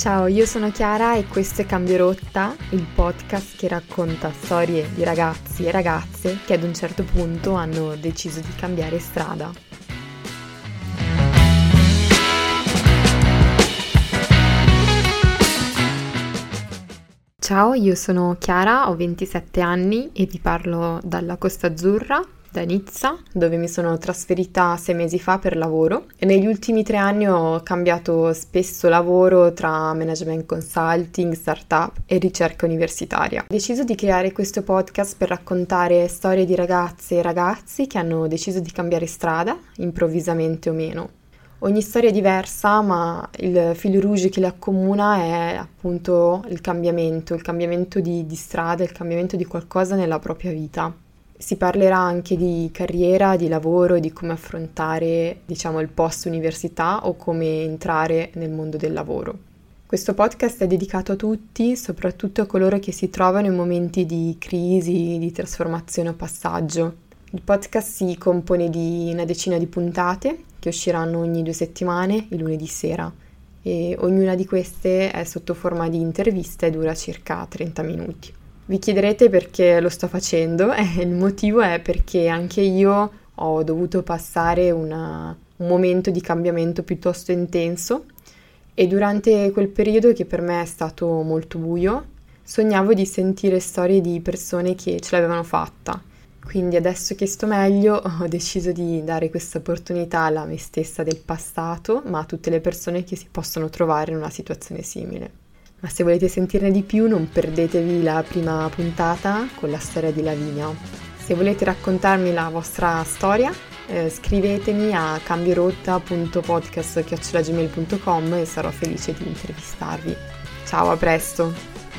Ciao, io sono Chiara e questo è Cambio Rotta, il podcast che racconta storie di ragazzi e ragazze che ad un certo punto hanno deciso di cambiare strada. Ciao, io sono Chiara, ho 27 anni e vi parlo dalla Costa Azzurra, da Nizza, dove mi sono trasferita sei mesi fa per lavoro e negli ultimi tre anni ho cambiato spesso lavoro tra management consulting, startup e ricerca universitaria. Ho deciso di creare questo podcast per raccontare storie di ragazze e ragazzi che hanno deciso di cambiare strada, improvvisamente o meno. Ogni storia è diversa, ma il filo rouge che le accomuna è appunto il cambiamento, il cambiamento di, di strada, il cambiamento di qualcosa nella propria vita. Si parlerà anche di carriera, di lavoro, di come affrontare, diciamo, il post università o come entrare nel mondo del lavoro. Questo podcast è dedicato a tutti, soprattutto a coloro che si trovano in momenti di crisi, di trasformazione o passaggio. Il podcast si compone di una decina di puntate che usciranno ogni due settimane, il lunedì sera, e ognuna di queste è sotto forma di intervista e dura circa 30 minuti. Vi chiederete perché lo sto facendo e il motivo è perché anche io ho dovuto passare una, un momento di cambiamento piuttosto intenso e durante quel periodo che per me è stato molto buio sognavo di sentire storie di persone che ce l'avevano fatta. Quindi adesso che sto meglio ho deciso di dare questa opportunità alla me stessa del passato, ma a tutte le persone che si possono trovare in una situazione simile. Ma se volete sentirne di più non perdetevi la prima puntata con la storia di Lavinia. Se volete raccontarmi la vostra storia, eh, scrivetemi a cambiorotta.podcast.gmail.com e sarò felice di intervistarvi. Ciao, a presto!